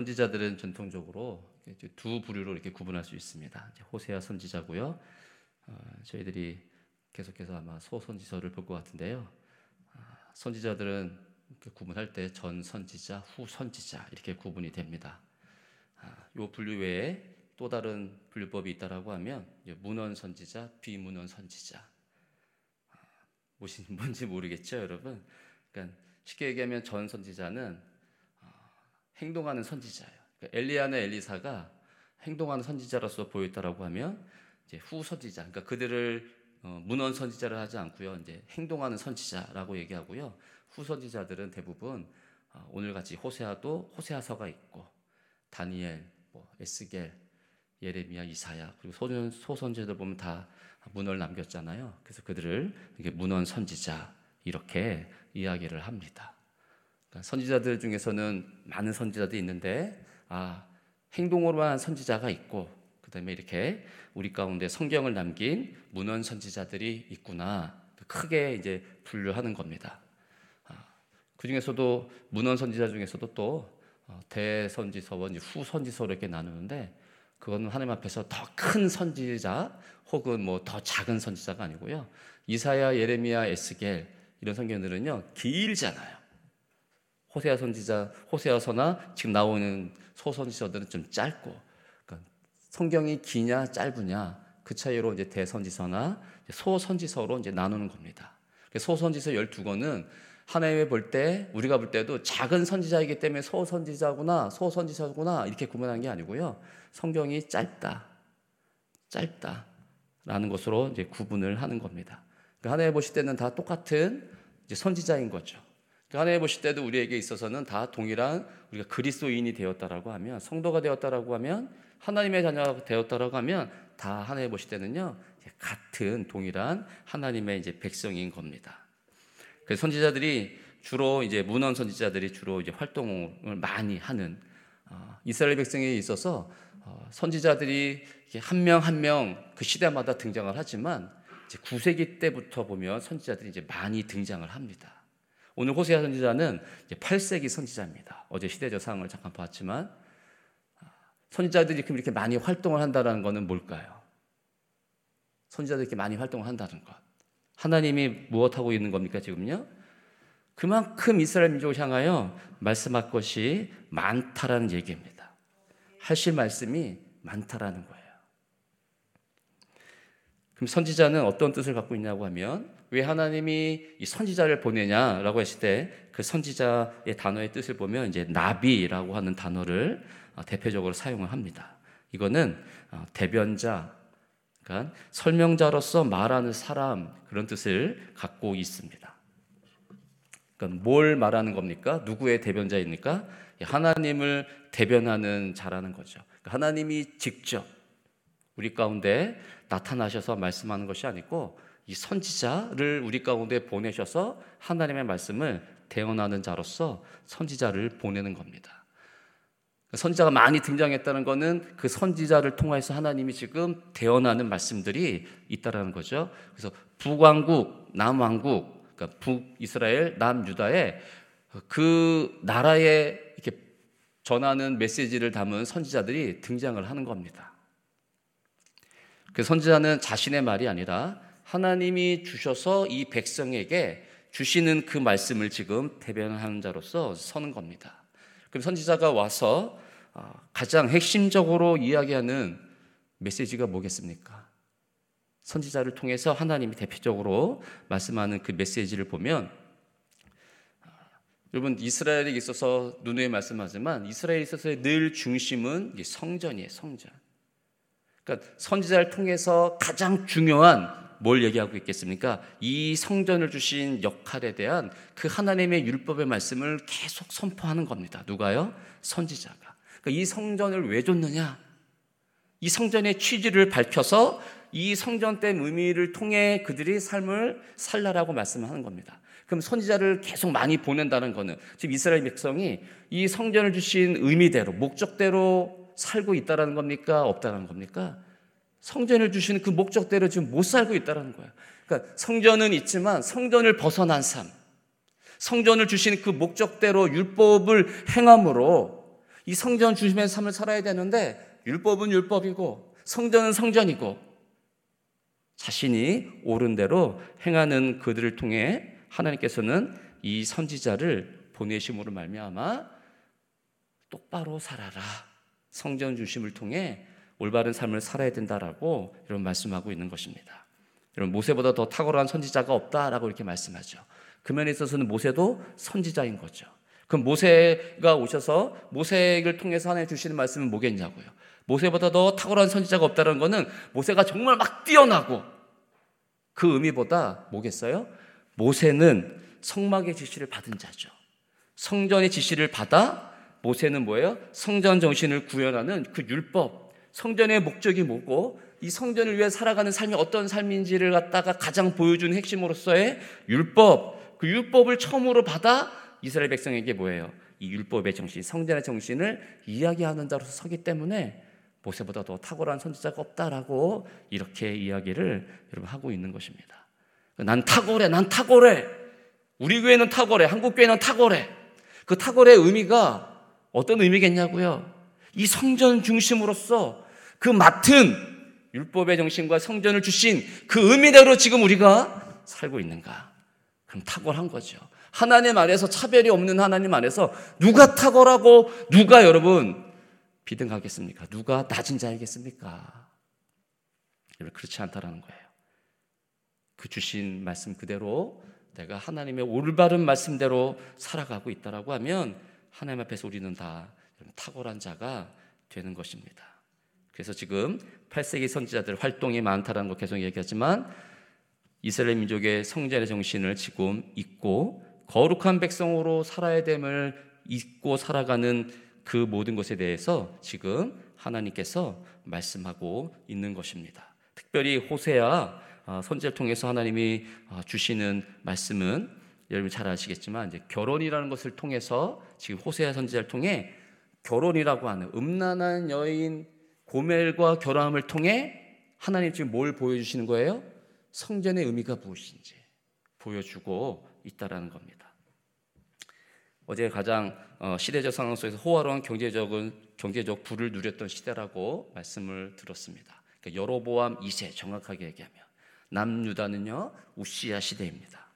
선지자들은 전통적으로 두 부류로 이렇게 구분할 수 있습니다. 호세아 선지자고요. 어, 저희들이 계속해서 아마 소선지서를 볼 것 같은데요. 아, 선지자들은 구분할 때 전 선지자, 후 선지자 이렇게 구분이 됩니다. 이 아, 분류 외에 또 다른 분류법이 있다라고 하면 문헌 선지자, 비문헌 선지자. 아, 무슨 뭔지 모르겠죠, 여러분. 그러니까 쉽게 얘기하면 전 선지자는 행동하는 선지자예요. 그러니까 엘리야나 엘리사가 행동하는 선지자로서 보였다라고 하면 이제 후 선지자, 그러니까 그들을 어, 문헌 선지자를 하지 않고요, 이제 행동하는 선지자라고 얘기하고요. 후 선지자들은 대부분 어, 오늘 같이 호세아도 호세아서가 있고 다니엘, 뭐 에스겔, 예레미야, 이사야 그리고 소년 소선지들 보면 다 문헌을 남겼잖아요. 그래서 그들을 이게 문헌 선지자 이렇게 이야기를 합니다. 그러니까 선지자들 중에서는 많은 선지자들이 있는데 아 행동으로만 선지자가 있고 그다음에 이렇게 우리 가운데 성경을 남긴 문헌 선지자들이 있구나 크게 이제 분류하는 겁니다. 아, 그 중에서도 문헌 선지자 중에서도 또 어, 대선지서와 후선지서로 이렇게 나누는데 그거는 하나님 앞에서 더 큰 선지자 혹은 뭐 더 작은 선지자가 아니고요. 이사야, 예레미야, 에스겔 이런 성경들은요 길잖아요. 호세아 선지자, 호세아서나 지금 나오는 소선지서들은 좀 짧고, 그러니까 성경이 기냐 짧으냐 그 차이로 이제 대선지서나 소선지서로 이제 나누는 겁니다. 소선지서 12권은 하나님의 볼 때, 우리가 볼 때도 작은 선지자이기 때문에 소선지자구나, 소선지자구나, 이렇게 구분하는 게 아니고요. 성경이 짧다, 짧다, 라는 것으로 이제 구분을 하는 겁니다. 그러니까 하나님 보실 때는 다 똑같은 선지자인 거죠. 하나님 보실 때도 우리에게 있어서는 다 동일한 우리가 그리스도인이 되었다라고 하면 성도가 되었다라고 하면 하나님의 자녀가 되었다라고 하면 다 하나님 보실 때는요 같은 동일한 하나님의 이제 백성인 겁니다. 그 선지자들이 주로 이제 문헌 선지자들이 주로 이제 활동을 많이 하는 어, 이스라엘 백성에 있어서 어, 선지자들이 한 명 한 명 그 시대마다 등장을 하지만 이제 9세기 때부터 보면 선지자들이 이제 많이 등장을 합니다. 오늘 호세아 선지자는 8세기 선지자입니다. 어제 시대적 상황을 잠깐 봤지만 선지자들이 이렇게 많이 활동을 한다는 것은 뭘까요? 선지자들이 이렇게 많이 활동을 한다는 것. 하나님이 무엇하고 있는 겁니까, 지금요? 그만큼 이스라엘 민족을 향하여 말씀할 것이 많다라는 얘기입니다. 하실 말씀이 많다라는 거예요. 그럼 선지자는 어떤 뜻을 갖고 있냐고 하면 왜 하나님이 이 선지자를 보내냐라고 했을 때 그 선지자의 단어의 뜻을 보면 이제 나비라고 하는 단어를 어, 대표적으로 사용을 합니다. 이거는 어, 대변자, 그러니까 설명자로서 말하는 사람 그런 뜻을 갖고 있습니다. 그러니까 뭘 말하는 겁니까? 누구의 대변자입니까? 하나님을 대변하는 자라는 거죠. 그러니까 하나님이 직접 우리 가운데 나타나셔서 말씀하는 것이 아니고 이 선지자를 우리 가운데 보내셔서 하나님의 말씀을 대언하는 자로서 선지자를 보내는 겁니다. 선지자가 많이 등장했다는 것은 그 선지자를 통해서 하나님이 지금 대언하는 말씀들이 있다라는 거죠. 그래서 북왕국, 남왕국, 그러니까 북이스라엘, 남유다의 그 나라에 이렇게 전하는 메시지를 담은 선지자들이 등장을 하는 겁니다. 그 선지자는 자신의 말이 아니라 하나님이 주셔서 이 백성에게 주시는 그 말씀을 지금 대변하는 자로서 서는 겁니다. 그럼 선지자가 와서 어, 가장 핵심적으로 이야기하는 메시지가 뭐겠습니까? 선지자를 통해서 하나님이 대표적으로 말씀하는 그 메시지를 보면 어, 여러분 이스라엘에 있어서 누누이 말씀하지만 이스라엘에 있어서 늘 중심은 성전이에요, 성전. 그러니까 선지자를 통해서 가장 중요한 뭘 얘기하고 있겠습니까? 이 성전을 주신 역할에 대한 그 하나님의 율법의 말씀을 계속 선포하는 겁니다. 누가요? 선지자가. 그러니까 이 성전을 왜 줬느냐? 이 성전의 취지를 밝혀서 이 성전된 의미를 통해 그들이 삶을 살라라고 말씀하는 겁니다. 그럼 선지자를 계속 많이 보낸다는 것은 지금 이스라엘 백성이 이 성전을 주신 의미대로 목적대로 살고 있다라는 겁니까? 없다라는 겁니까? 성전을 주시는 그 목적대로 지금 못 살고 있다는 거예요. 그러니까 성전은 있지만 성전을 벗어난 삶, 성전을 주시는 그 목적대로 율법을 행함으로 이 성전 중심의 삶을 살아야 되는데 율법은 율법이고 성전은 성전이고 자신이 옳은 대로 행하는 그들을 통해 하나님께서는 이 선지자를 보내심으로 말미암아 똑바로 살아라. 성전 중심을 통해 올바른 삶을 살아야 된다라고 이런 말씀하고 있는 것입니다. 여러분 모세보다 더 탁월한 선지자가 없다라고 이렇게 말씀하죠. 그 면에 있어서는 모세도 선지자인 거죠. 그럼 모세가 오셔서 모세를 통해서 하나님 주시는 말씀은 뭐겠냐고요. 모세보다 더 탁월한 선지자가 없다는 것은 모세가 정말 막 뛰어나고 그 의미보다 뭐겠어요? 모세는 성막의 지시를 받은 자죠. 성전의 지시를 받아 모세는 뭐예요? 성전 정신을 구현하는 그 율법, 성전의 목적이 뭐고 이 성전을 위해 살아가는 삶이 어떤 삶인지를 갖다가 가장 보여준 핵심으로서의 율법, 그 율법을 처음으로 받아 이스라엘 백성에게 뭐예요? 이 율법의 정신, 성전의 정신을 이야기하는 자로서 서기 때문에 모세보다 더 탁월한 선지자가 없다라고 이렇게 이야기를 여러분 하고 있는 것입니다. 난 탁월해, 난 탁월해. 우리 교회는 탁월해, 한국 교회는 탁월해. 그 탁월의 의미가 어떤 의미겠냐고요? 이 성전 중심으로서 그 맡은 율법의 정신과 성전을 주신 그 의미대로 지금 우리가 살고 있는가? 그럼 탁월한 거죠. 하나님 안에서 차별이 없는 하나님 안에서 누가 탁월하고 누가 여러분 비등하겠습니까? 누가 낮은 자이겠습니까? 그렇지 않다라는 거예요. 그 주신 말씀 그대로 내가 하나님의 올바른 말씀대로 살아가고 있다라고 하면 하나님 앞에서 우리는 다 탁월한 자가 되는 것입니다. 그래서 지금 8세기 선지자들 활동이 많다라는 거 계속 얘기하지만 이스라엘 민족의 성전의 정신을 지금 잊고 거룩한 백성으로 살아야 됨을 잊고 살아가는 그 모든 것에 대해서 지금 하나님께서 말씀하고 있는 것입니다. 특별히 호세아 아, 선지를 통해서 하나님이 아, 주시는 말씀은 여러분 잘 아시겠지만 이제 결혼이라는 것을 통해서 지금 호세아 선지자를 통해 결혼이라고 하는 음란한 여인 고멜과 결혼함을 통해 하나님 지금 뭘 보여주시는 거예요? 성전의 의미가 무엇인지 보여주고 있다라는 겁니다. 어제 가장 어, 시대적 상황 속에서 호화로운 경제적은 경제적 부를 누렸던 시대라고 말씀을 들었습니다. 그러니까 여로보암 2세 정확하게 얘기하면 남유다는요 우시야 시대입니다.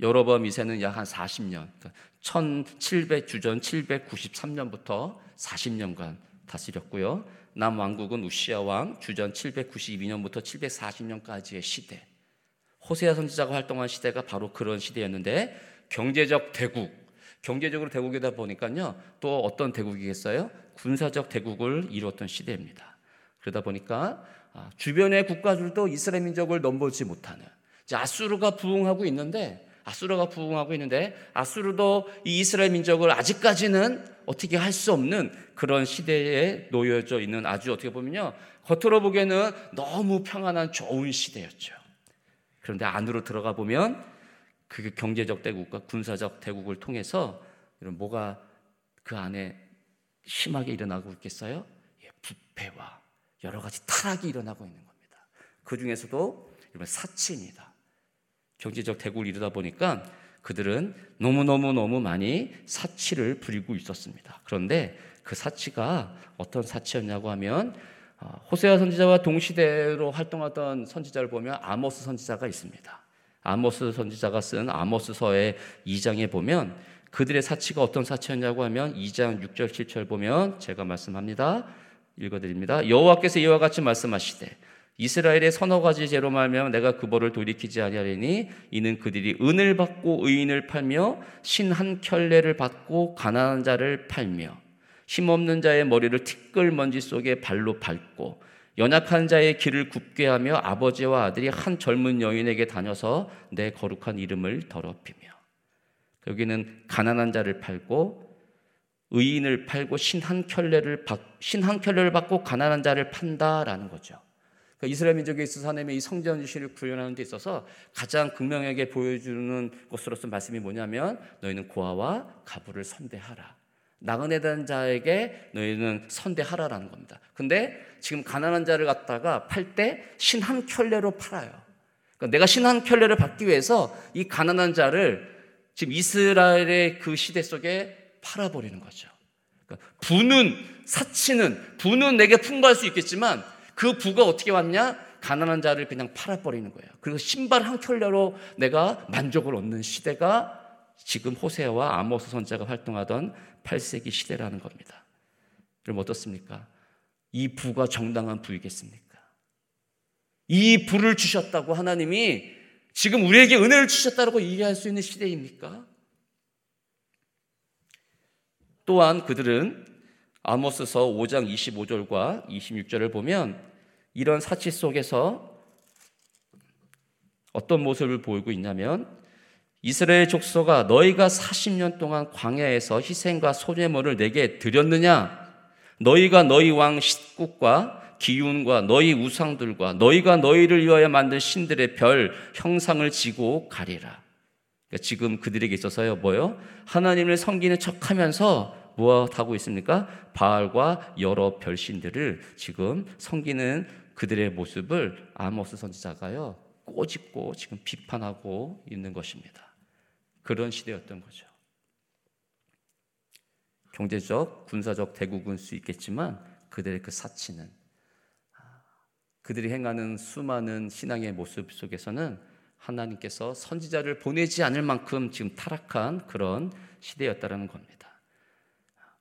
여로보암 2세는 약 한 40년, 그러니까 1700 주전 793년부터 40년간 다스렸고요. 남왕국은 우시아 왕 주전 792년부터 740년까지의 시대. 호세아 선지자가 활동한 시대가 바로 그런 시대였는데 경제적 대국, 경제적으로 대국이다 보니까요. 또 어떤 대국이겠어요? 군사적 대국을 이루었던 시대입니다. 그러다 보니까 아, 주변의 국가들도 이스라엘 민족을 넘보지 못하는 아수르가 부흥하고 있는데 아수르가 부흥하고 있는데 아수르도 이 이스라엘 민족을 아직까지는 어떻게 할 수 없는 그런 시대에 놓여져 있는 아주 어떻게 보면요 겉으로 보기에는 너무 평안한 좋은 시대였죠. 그런데 안으로 들어가 보면 그 경제적 대국과 군사적 대국을 통해서 이런 뭐가 그 안에 심하게 일어나고 있겠어요? 예, 부패와 여러 가지 타락이 일어나고 있는 겁니다. 그 중에서도 사치입니다. 경제적 대국을 이루다 보니까 그들은 너무너무너무 많이 사치를 부리고 있었습니다. 그런데 그 사치가 어떤 사치였냐고 하면 어, 호세아 선지자와 동시대로 활동하던 선지자를 보면 아모스 선지자가 있습니다. 아모스 선지자가 쓴 아모스서의 2장에 보면 그들의 사치가 어떤 사치였냐고 하면 2장 6절 7절 보면 제가 말씀합니다. 읽어드립니다. 여호와께서 이와 같이 말씀하시되 이스라엘의 서너 가지 죄로 말하면 내가 그 벌을 돌이키지 아니하리니 이는 그들이 은을 받고 의인을 팔며 신 한 켤레를 받고 가난한 자를 팔며 힘없는 자의 머리를 티끌 먼지 속에 발로 밟고 연약한 자의 길을 굽게 하며 아버지와 아들이 한 젊은 여인에게 다녀서 내 거룩한 이름을 더럽히며 여기는 가난한 자를 팔고 의인을 팔고 신 한 켤레를 신한 켤레를 받고 가난한 자를 판다라는 거죠. 그러니까 이스라엘 있어서 하나님의 이 성전 주신을 구현하는 데 있어서 가장 극명하게 보여주는 것으로서 말씀이 뭐냐면 너희는 고아와 가부를 선대하라. 나그네 된 자에게 너희는 선대하라라는 겁니다. 근데 지금 가난한 자를 갖다가 팔 때 신 한 켤레로 팔아요. 그러니까 내가 신 한 켤레를 받기 위해서 이 가난한 자를 지금 이스라엘의 그 시대 속에 팔아버리는 거죠. 그러니까 부는 사치는 부는 내게 풍부할 수 있겠지만 그 부가 어떻게 왔냐? 가난한 자를 그냥 팔아버리는 거예요. 그리고 신발 한 켤레로 내가 만족을 얻는 시대가 지금 호세와 아모스 선자가 활동하던 8세기 시대라는 겁니다. 그럼 어떻습니까? 이 부가 정당한 부이겠습니까? 이 부를 주셨다고 하나님이 지금 우리에게 은혜를 주셨다고 얘기할 수 있는 시대입니까? 또한 그들은 아모스서 5장 25절과 26절을 보면 이런 사치 속에서 어떤 모습을 보이고 있냐면 이스라엘 족속아 너희가 40년 동안 광야에서 희생과 소재물을 내게 드렸느냐 너희가 너희 왕 십국과 기운과 너희 우상들과 너희가 너희를 위하여 만든 신들의 별 형상을 지고 가리라. 그러니까 지금 그들에게 있어서요 뭐요? 하나님을 섬기는 척하면서 무엇하고 있습니까? 바알과 여러 별신들을 지금 섬기는 그들의 모습을 아모스 선지자가요 꼬집고 지금 비판하고 있는 것입니다. 그런 시대였던 거죠. 경제적, 군사적 대국은 수 있겠지만 그들의 그 사치는 그들이 행하는 수많은 신앙의 모습 속에서는 하나님께서 선지자를 보내지 않을 만큼 지금 타락한 그런 시대였다라는 겁니다.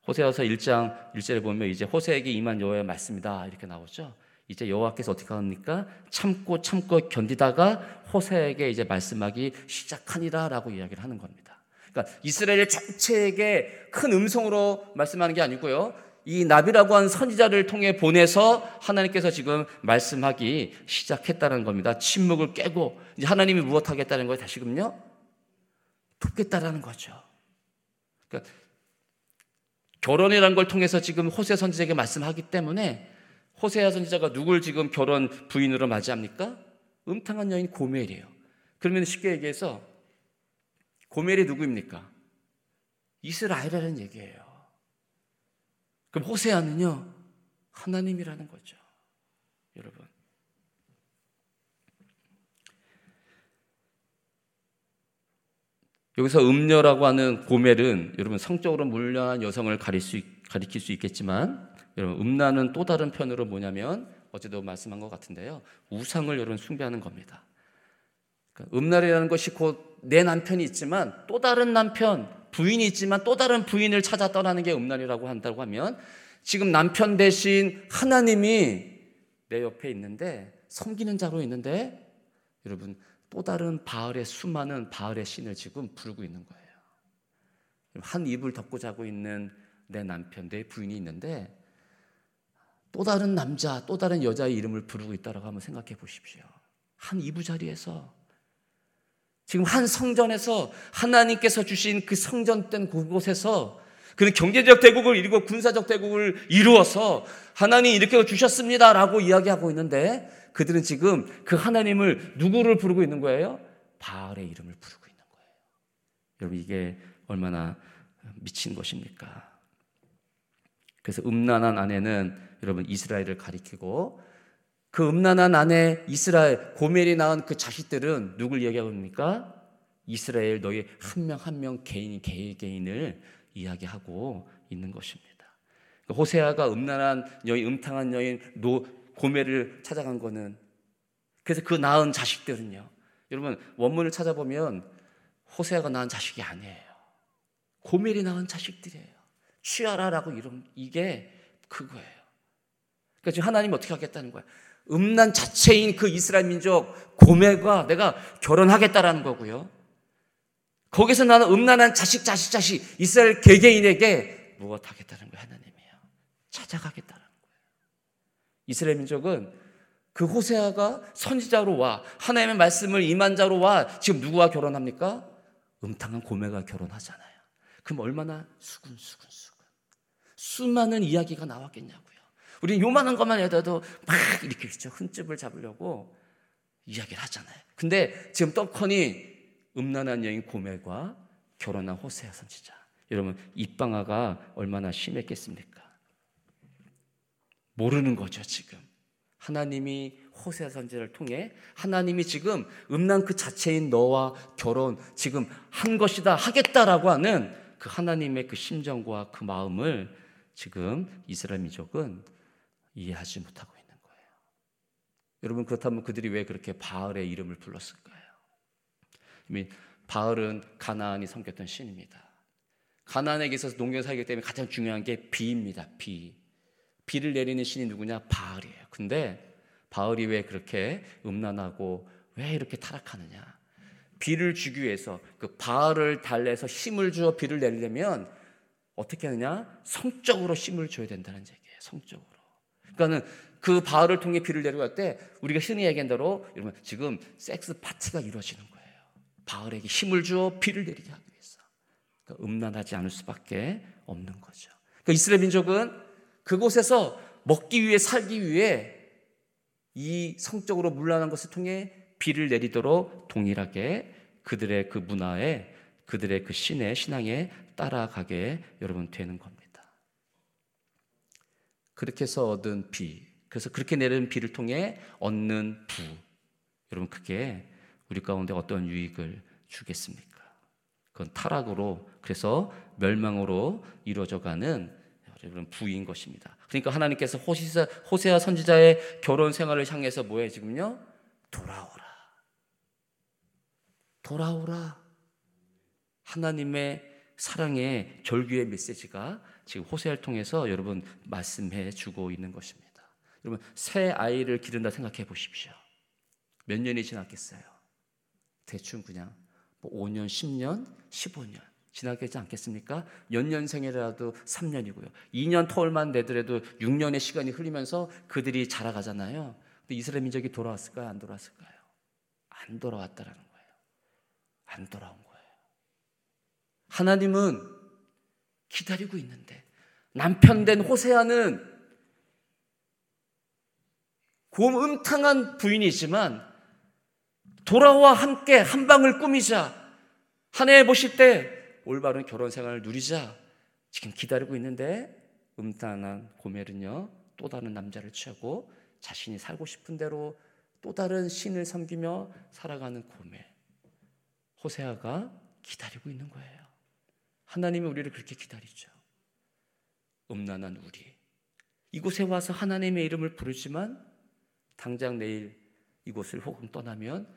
호세아서 1장 1절에 보면 이제 호세에게 임한 여호와의 말씀이다 이렇게 나오죠. 이제 여호와께서 어떻게 합니까? 참고 참고 견디다가 호세에게 이제 말씀하기 시작하니라라고 이야기를 하는 겁니다. 그러니까 이스라엘 전체에게 큰 음성으로 말씀하는 게 아니고요. 이 나비라고 한 선지자를 통해 보내서 하나님께서 지금 말씀하기 시작했다는 겁니다. 침묵을 깨고 이제 하나님이 무엇 하겠다는 거예요? 다시금요. 돕겠다라는 거죠. 그러니까 결혼이라는 걸 통해서 지금 호세 선지자에게 말씀하기 때문에 호세아 선지자가 누굴 지금 결혼 부인으로 맞이합니까? 음탕한 여인 고멜이에요. 그러면 쉽게 얘기해서 고멜이 누구입니까? 이스라엘이라는 얘기예요. 그럼 호세아는요, 하나님이라는 거죠. 여러분. 여기서 음녀라고 하는 고멜은 여러분 성적으로 물려한 여성을 가릴 수, 가리킬 수 있겠지만 여러분 음란은 또 다른 편으로 뭐냐면 어제도 말씀한 것 같은데요. 우상을 여러분 숭배하는 겁니다. 그러니까 음란이라는 것이 곧 내 남편이 있지만 또 다른 남편, 부인이 있지만 또 다른 부인을 찾아 떠나는 게 음란이라고 한다고 하면 지금 남편 대신 하나님이 내 옆에 있는데 섬기는 자로 있는데 여러분 또 다른 바알의 수많은 바알의 신을 지금 부르고 있는 거예요. 한 입을 덮고 자고 있는 내 남편, 내 부인이 있는데 또 다른 남자, 또 다른 여자의 이름을 부르고 있다라고 한번 생각해 보십시오. 한 이부자리에서 지금 한 성전에서 하나님께서 주신 그 성전된 그곳에서 그런 경제적 대국을 이루고 군사적 대국을 이루어서 하나님 이렇게 주셨습니다라고 이야기하고 있는데 그들은 지금 그 하나님을 누구를 부르고 있는 거예요? 바알의 이름을 부르고 있는 거예요. 여러분 이게 얼마나 미친 것입니까? 그래서 음란한 아내는 여러분 이스라엘을 가리키고 그 음란한 아내 이스라엘 고멜이 낳은 그 자식들은 누굴 얘기합니까? 이스라엘 너희 한 명 한 명 개인 개인 개인을 이야기하고 있는 것입니다. 그러니까 호세아가 음란한 여인, 음탕한 여인 노 고멜을 찾아간 거는 그래서 그 낳은 자식들은요. 여러분 원문을 찾아보면 호세아가 낳은 자식이 아니에요. 고멜이 낳은 자식들이에요. 취하라라고 이런 이게 그거예요. 그러니까 지금 하나님 어떻게 하겠다는 거야? 음란 자체인 그 이스라엘 민족 고멜과 내가 결혼하겠다라는 거고요. 거기서 나는 음란한 자식, 자식, 자식 이스라엘 개개인에게 무엇 하겠다는 거예요, 하나님이요. 찾아가겠다는 거예요. 이스라엘 민족은 그 호세아가 선지자로 와 하나님의 말씀을 임한 자로 와 지금 누구와 결혼합니까? 음탕한 고멜과 결혼하잖아요. 그럼 얼마나 수근수근 수근 수많은 이야기가 나왔겠냐고. 우리는 요만한 것만 해도 막 이렇게 흠집을 잡으려고 이야기를 하잖아요. 근데 지금 떡커니 음란한 여인 고멜과 결혼한 호세아 선지자. 여러분 입방아가 얼마나 심했겠습니까? 모르는 거죠 지금. 하나님이 호세아 선지자를 통해 하나님이 지금 음란 그 자체인 너와 결혼 지금 한 것이다 하겠다라고 하는 그 하나님의 그 심정과 그 마음을 지금 이스라엘 민족은 이해하지 못하고 있는 거예요. 여러분 그렇다면 그들이 왜 그렇게 바알의 이름을 불렀을까요? 바알은 가나안이 섬겼던 신입니다. 가나안에게 있어서 농경 살기 때문에 가장 중요한 게 비입니다. 비. 비를 내리는 신이 누구냐? 바알이에요. 근데 바알이 왜 그렇게 음란하고 왜 이렇게 타락하느냐? 비를 주기 위해서 그 바알을 달래서 힘을 주어 비를 내리려면 어떻게 하느냐? 성적으로 힘을 줘야 된다는 얘기예요. 성적으로. 그러니까는 그 바알을 통해 비를 내려갈 때 우리가 흔히 얘기한 대로 여러분 지금 섹스 파티가 이루어지는. 바알에게 힘을 주어 비를 내리게 하기 위해서. 그러니까 음란하지 않을 수밖에 없는 거죠. 그러니까 이스라엘 민족은 그곳에서 먹기 위해 살기 위해 이 성적으로 물란한 것을 통해 비를 내리도록 동일하게 그들의 그 문화에 그들의 그 신의 신앙에 따라가게 여러분 되는 겁니다. 그렇게 해서 얻은 비, 그래서 그렇게 내리는 비를 통해 얻는 부, 여러분 그게 우리 가운데 어떤 유익을 주겠습니까? 그건 타락으로 그래서 멸망으로 이루어져가는 여러분 부인 것입니다. 그러니까 하나님께서 호시사, 호세아 선지자의 결혼 생활을 향해서 뭐해 지금요? 돌아오라. 돌아오라. 하나님의 사랑의 절규의 메시지가 지금 호세아를 통해서 여러분 말씀해 주고 있는 것입니다. 여러분 새 아이를 기른다 생각해 보십시오. 몇 년이 지났겠어요? 대충 그냥 뭐 5년, 10년, 15년 지나겠지 않겠습니까? 연년생이라도 3년이고요. 2년 터울만 내더라도 6년의 시간이 흘리면서 그들이 자라가잖아요. 근데 이스라엘 민족이 돌아왔을까요? 안 돌아왔을까요? 안 돌아왔다라는 거예요. 안 돌아온 거예요. 하나님은 기다리고 있는데 남편 된 호세아는 곰 음탕한 부인이지만 돌아와 함께 한 방을 꾸미자 한 해 보실 때 올바른 결혼 생활을 누리자 지금 기다리고 있는데 음탕한 고멜은요 또 다른 남자를 취하고 자신이 살고 싶은 대로 또 다른 신을 섬기며 살아가는 고멜 호세아가 기다리고 있는 거예요. 하나님이 우리를 그렇게 기다리죠. 음란한 우리. 이곳에 와서 하나님의 이름을 부르지만 당장 내일 이곳을 혹은 떠나면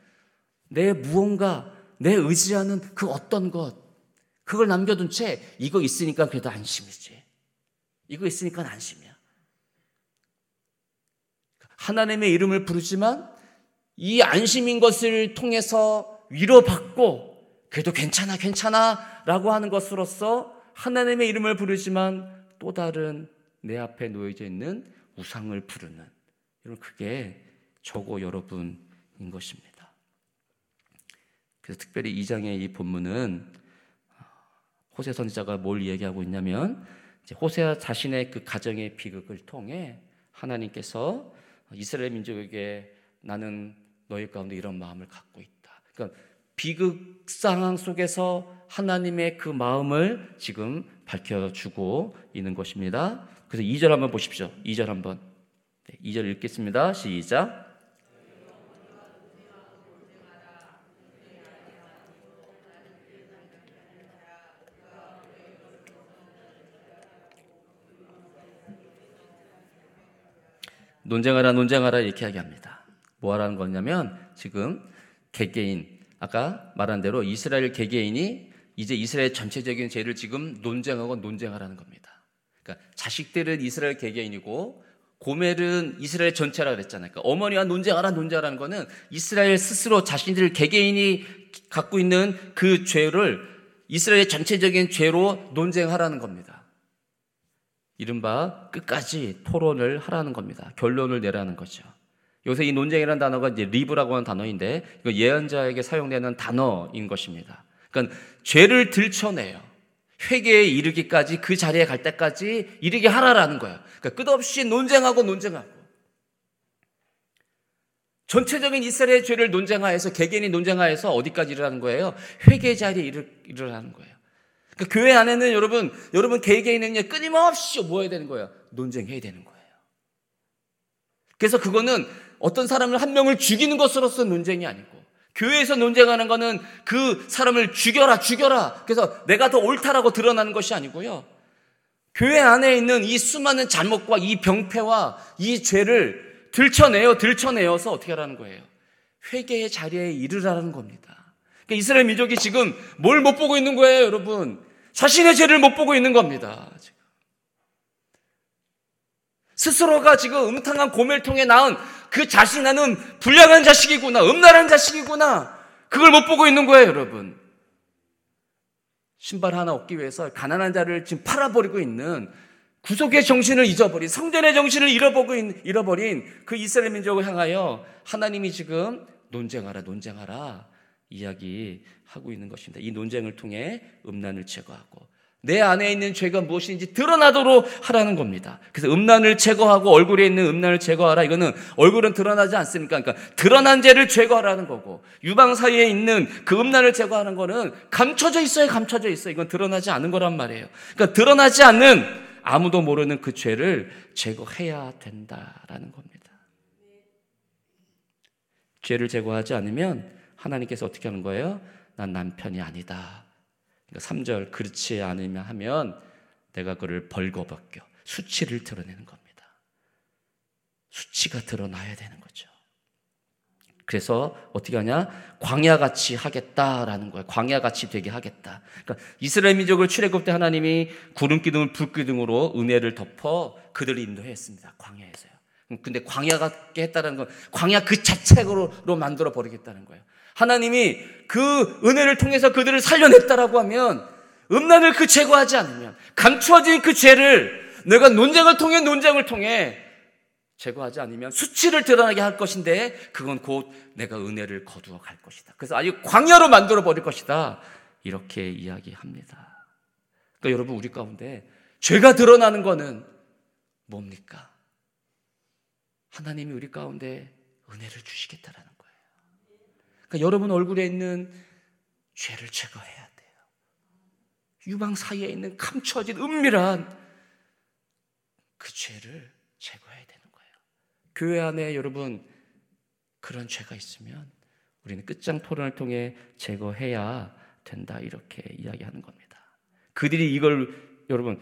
내 무언가, 내 의지하는 그 어떤 것, 그걸 남겨둔 채 이거 있으니까 그래도 안심이지. 이거 있으니까 안심이야. 하나님의 이름을 부르지만 이 안심인 것을 통해서 위로받고 그래도 괜찮아, 괜찮아 라고 하는 것으로서 하나님의 이름을 부르지만 또 다른 내 앞에 놓여져 있는 우상을 부르는 여러분 그게 저고 여러분인 것입니다. 그래서 특별히 2장의 이 본문은 호세 선지자가 뭘 얘기하고 있냐면 호세 자신의 그 가정의 비극을 통해 하나님께서 이스라엘 민족에게 나는 너희 가운데 이런 마음을 갖고 있다. 그러니까 비극 상황 속에서 하나님의 그 마음을 지금 밝혀주고 있는 것입니다. 그래서 2절 한번 보십시오. 2절 한번. 네, 2절 읽겠습니다. 시작. 논쟁하라 논쟁하라 이렇게 이야기합니다. 뭐 하라는 거냐면 지금 개개인 아까 말한 대로 이스라엘 개개인이 이제 이스라엘 전체적인 죄를 지금 논쟁하고 논쟁하라는 겁니다. 그러니까 자식들은 이스라엘 개개인이고 고멜은 이스라엘 전체라 그랬잖아요. 그러니까 어머니와 논쟁하라 논쟁하라는 거는 이스라엘 스스로 자신들 개개인이 갖고 있는 그 죄를 이스라엘 전체적인 죄로 논쟁하라는 겁니다. 이른바 끝까지 토론을 하라는 겁니다. 결론을 내라는 거죠. 요새 이 논쟁이라는 단어가 이제 리브라고 하는 단어인데 이거 예언자에게 사용되는 단어인 것입니다. 그러니까 죄를 들춰내요. 회개에 이르기까지 그 자리에 갈 때까지 이르게 하라라는 거예요. 그러니까 끝없이 논쟁하고 논쟁하고 전체적인 이스라엘의 죄를 논쟁하여서 개개인이 논쟁하여서 어디까지 이르라는 거예요? 회개 자리에 이르, 이르라는 거예요. 그러니까 교회 안에는 여러분 여러분 개개인은 끊임없이 뭐 해야 되는 거예요? 논쟁해야 되는 거예요. 그래서 그거는 어떤 사람을 한 명을 죽이는 것으로서 논쟁이 아니고 교회에서 논쟁하는 것은 그 사람을 죽여라 죽여라 그래서 내가 더 옳다라고 드러나는 것이 아니고요. 교회 안에 있는 이 수많은 잘못과 이 병폐와 이 죄를 들춰내어 들춰내어서 어떻게 하라는 거예요? 회개의 자리에 이르라는 겁니다. 그러니까 이스라엘 민족이 지금 뭘 못 보고 있는 거예요, 여러분? 자신의 죄를 못 보고 있는 겁니다. 스스로가 지금 음탕한 고멜 통해 낳은 그 자신은 불량한 자식이구나, 음란한 자식이구나. 그걸 못 보고 있는 거예요, 여러분. 신발 하나 얻기 위해서 가난한 자를 지금 팔아버리고 있는 구속의 정신을 잊어버린 성전의 정신을 잃어버린, 잃어버린 그 이스라엘 민족을 향하여 하나님이 지금 논쟁하라 논쟁하라 이야기하고 있는 것입니다. 이 논쟁을 통해 음란을 제거하고 내 안에 있는 죄가 무엇인지 드러나도록 하라는 겁니다. 그래서 음란을 제거하고 얼굴에 있는 음란을 제거하라. 이거는 얼굴은 드러나지 않습니까? 그러니까 드러난 죄를 제거하라는 거고 유방 사이에 있는 그 음란을 제거하는 거는 감춰져 있어요. 감춰져 있어요. 이건 드러나지 않은 거란 말이에요. 그러니까 드러나지 않는 아무도 모르는 그 죄를 제거해야 된다라는 겁니다. 죄를 제거하지 않으면 하나님께서 어떻게 하는 거예요? 난 남편이 아니다. 3절 그러니까 그렇지 않으면 하면 내가 그를 벌거벗겨 수치를 드러내는 겁니다. 수치가 드러나야 되는 거죠. 그래서 어떻게 하냐? 광야같이 하겠다라는 거예요. 광야같이 되게 하겠다. 그러니까 이스라엘 민족을 출애굽 때 하나님이 구름 기둥을 불 기둥으로 은혜를 덮어 그들을 인도했습니다. 광야에서요. 근데 광야 같게 했다는 건 광야 그 자체로 만들어 버리겠다는 거예요. 하나님이 그 은혜를 통해서 그들을 살려냈다라고 하면 음란을 그 제거하지 않으면 감추어진 그 죄를 내가 논쟁을 통해 논쟁을 통해 제거하지 않으면 수치를 드러나게 할 것인데 그건 곧 내가 은혜를 거두어 갈 것이다. 그래서 아주 광야로 만들어 버릴 것이다. 이렇게 이야기합니다. 그러니까 여러분 우리 가운데 죄가 드러나는 거는 뭡니까? 하나님이 우리 가운데 은혜를 주시겠다라는 그러니까 여러분 얼굴에 있는 죄를 제거해야 돼요. 유방 사이에 있는 감춰진 은밀한 그 죄를 제거해야 되는 거예요. 교회 안에 여러분 그런 죄가 있으면 우리는 끝장 토론을 통해 제거해야 된다 이렇게 이야기하는 겁니다. 그들이 이걸 여러분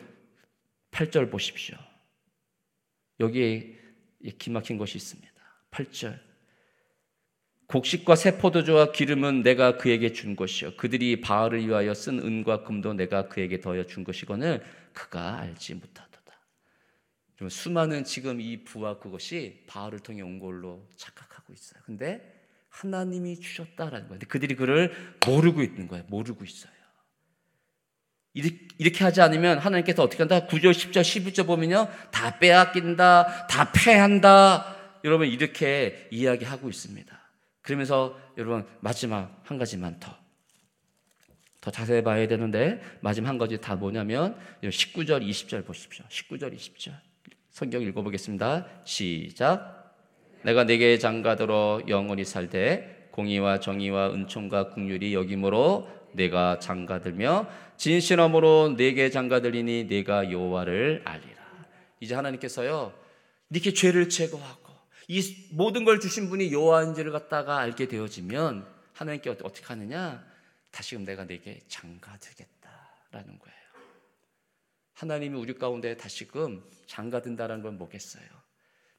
8절 보십시오. 여기에 기막힌 것이 있습니다. 8절 곡식과 새 포도주와 기름은 내가 그에게 준 것이요 그들이 바알을 위하여 쓴 은과 금도 내가 그에게 더여 준 것이거늘 그가 알지 못하도다. 수많은 지금 이 부와 그것이 바알을 통해 온 걸로 착각하고 있어요. 근데 하나님이 주셨다라는 거예요. 근데 그들이 그를 모르고 있는 거예요. 모르고 있어요. 이렇게 하지 않으면 하나님께서 어떻게 한다? 9절, 10절, 11절 보면요. 다 빼앗긴다. 다 패한다. 여러분 이렇게 이야기하고 있습니다. 그러면서 여러분 마지막 한 가지만 더. 더 자세히 봐야 되는데 마지막 한 가지 다 뭐냐면 19절 20절 보십시오. 19절 20절. 성경 읽어보겠습니다. 시작. 내가 네게 장가들어 영원히 살되 공의와 정의와 은총과 국률이 여기므로 내가 장가들며 진실함으로 네게 장가들리니 내가 여호와를 알리라. 이제 하나님께서요 이렇게 죄를 제거하고 이 모든 걸 주신 분이 여호와인지를 갖다가 알게 되어지면 하나님께 어떻게 하느냐? 다시금 내가 내게 장가들겠다라는 거예요. 하나님이 우리 가운데 다시금 장가든다라는 건 뭐겠어요?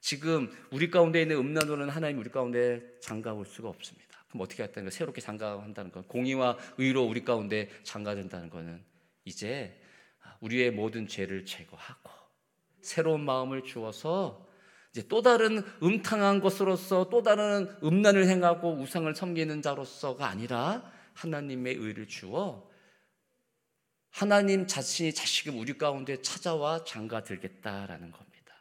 지금 우리 가운데 있는 음란으로는 하나님 우리 가운데 장가 올 수가 없습니다. 그럼 어떻게 했다는 거 새롭게 장가한다는 건 공의와 의로 우리 가운데 장가된다는 거는 이제 우리의 모든 죄를 제거하고 새로운 마음을 주어서 이제 또 다른 음탕한 것으로서 또 다른 음란을 행하고 우상을 섬기는 자로서가 아니라 하나님의 의를 주어 하나님 자신이 자식을 우리 가운데 찾아와 장가 들겠다라는 겁니다.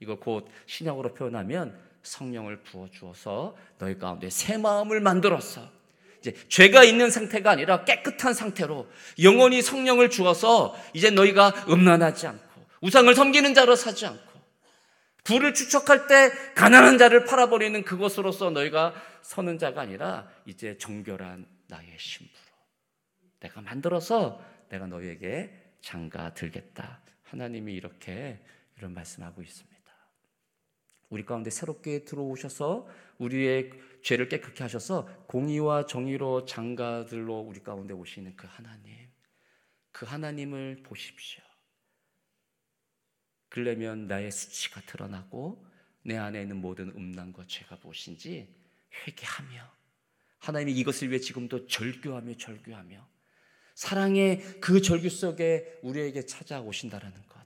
이걸 곧 신약으로 표현하면 성령을 부어 주어서 너희 가운데 새 마음을 만들었어. 이제 죄가 있는 상태가 아니라 깨끗한 상태로 영원히 성령을 주어서 이제 너희가 음란하지 않고 우상을 섬기는 자로 사지 않고 부를 추척할 때 가난한 자를 팔아버리는 그것으로서 너희가 서는 자가 아니라 이제 정결한 나의 신부로 내가 만들어서 내가 너희에게 장가 들겠다. 하나님이 이렇게 이런 말씀하고 있습니다. 우리 가운데 새롭게 들어오셔서 우리의 죄를 깨끗게 하셔서 공의와 정의로 장가들로 우리 가운데 오시는 그 하나님, 그 하나님을 보십시오. 그러려면 나의 수치가 드러나고 내 안에 있는 모든 음란과 죄가 무엇인지 회개하며 하나님이 이것을 위해 지금도 절규하며 절규하며 사랑의 그 절규 속에 우리에게 찾아오신다라는 것.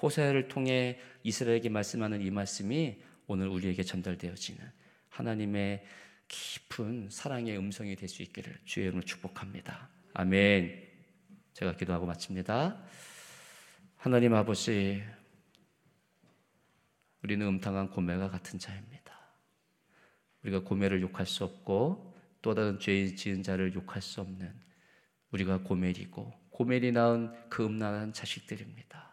호세를 통해 이스라엘에게 말씀하는 이 말씀이 오늘 우리에게 전달되어지는 하나님의 깊은 사랑의 음성이 될 수 있기를 주의 이름으로 축복합니다. 아멘. 제가 기도하고 마칩니다. 하나님 아버지, 우리는 음탕한 고매가 같은 자입니다. 우리가 고매를 욕할 수 없고 또 다른 죄 지은 자를 욕할 수 없는 우리가 고멜이고 고멜이 낳은 그 음란한 자식들입니다.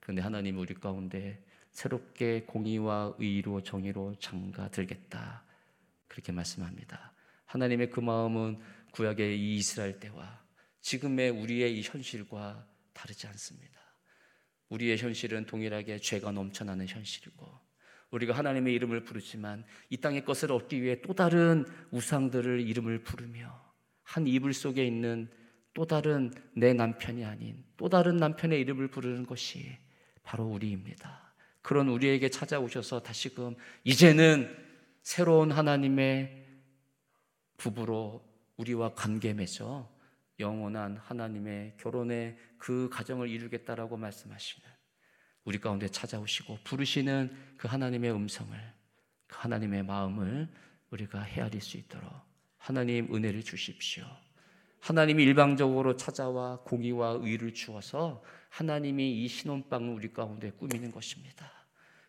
그런데 하나님 우리 가운데 새롭게 공의와 의로 정의로 장가들겠다 그렇게 말씀합니다. 하나님의 그 마음은 구약의 이 이스라엘 때와 지금의 우리의 이 현실과 다르지 않습니다. 우리의 현실은 동일하게 죄가 넘쳐나는 현실이고 우리가 하나님의 이름을 부르지만 이 땅의 것을 얻기 위해 또 다른 우상들을 이름을 부르며 한 이불 속에 있는 또 다른 내 남편이 아닌 또 다른 남편의 이름을 부르는 것이 바로 우리입니다. 그런 우리에게 찾아오셔서 다시금 이제는 새로운 하나님의 부부로 우리와 관계 맺어 영원한 하나님의 결혼의 그 가정을 이루겠다라고 말씀하시는 우리 가운데 찾아오시고 부르시는 그 하나님의 음성을 그 하나님의 마음을 우리가 헤아릴 수 있도록 하나님 은혜를 주십시오. 하나님이 일방적으로 찾아와 공의와 의를 주어서 하나님이 이 신혼방을 우리 가운데 꾸미는 것입니다.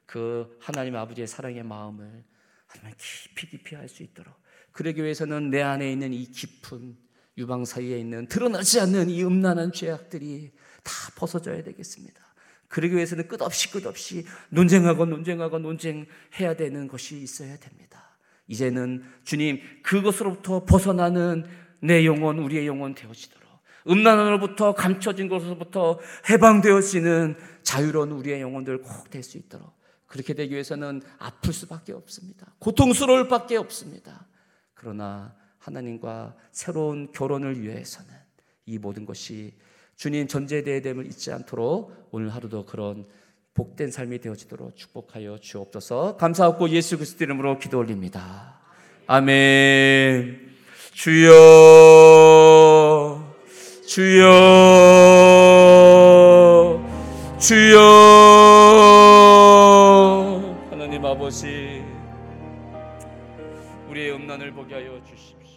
그 하나님 아버지의 사랑의 마음을 하나님 깊이 깊이 알 수 있도록 그러기 위해서는 내 안에 있는 이 깊은 유방 사이에 있는 드러나지 않는 이 음란한 죄악들이 다 벗어져야 되겠습니다. 그러기 위해서는 끝없이 끝없이 논쟁하고 논쟁하고 논쟁해야 되는 것이 있어야 됩니다. 이제는 주님 그것으로부터 벗어나는 내 영혼 우리의 영혼 되어지도록 음란으로부터 감춰진 것으로부터 해방되어지는 자유로운 우리의 영혼들 꼭 될 수 있도록 그렇게 되기 위해서는 아플 수밖에 없습니다. 고통스러울 밖에 없습니다. 그러나 하나님과 새로운 결혼을 위해서는 이 모든 것이 주님 전제대됨을 잊지 않도록 오늘 하루도 그런 복된 삶이 되어지도록 축복하여 주옵소서. 감사하고 예수 그리스도 이름으로 기도 올립니다. 아멘. 주여 주여 주여 하나님 아버지 우리의 음란을 보게 하여 주십시오.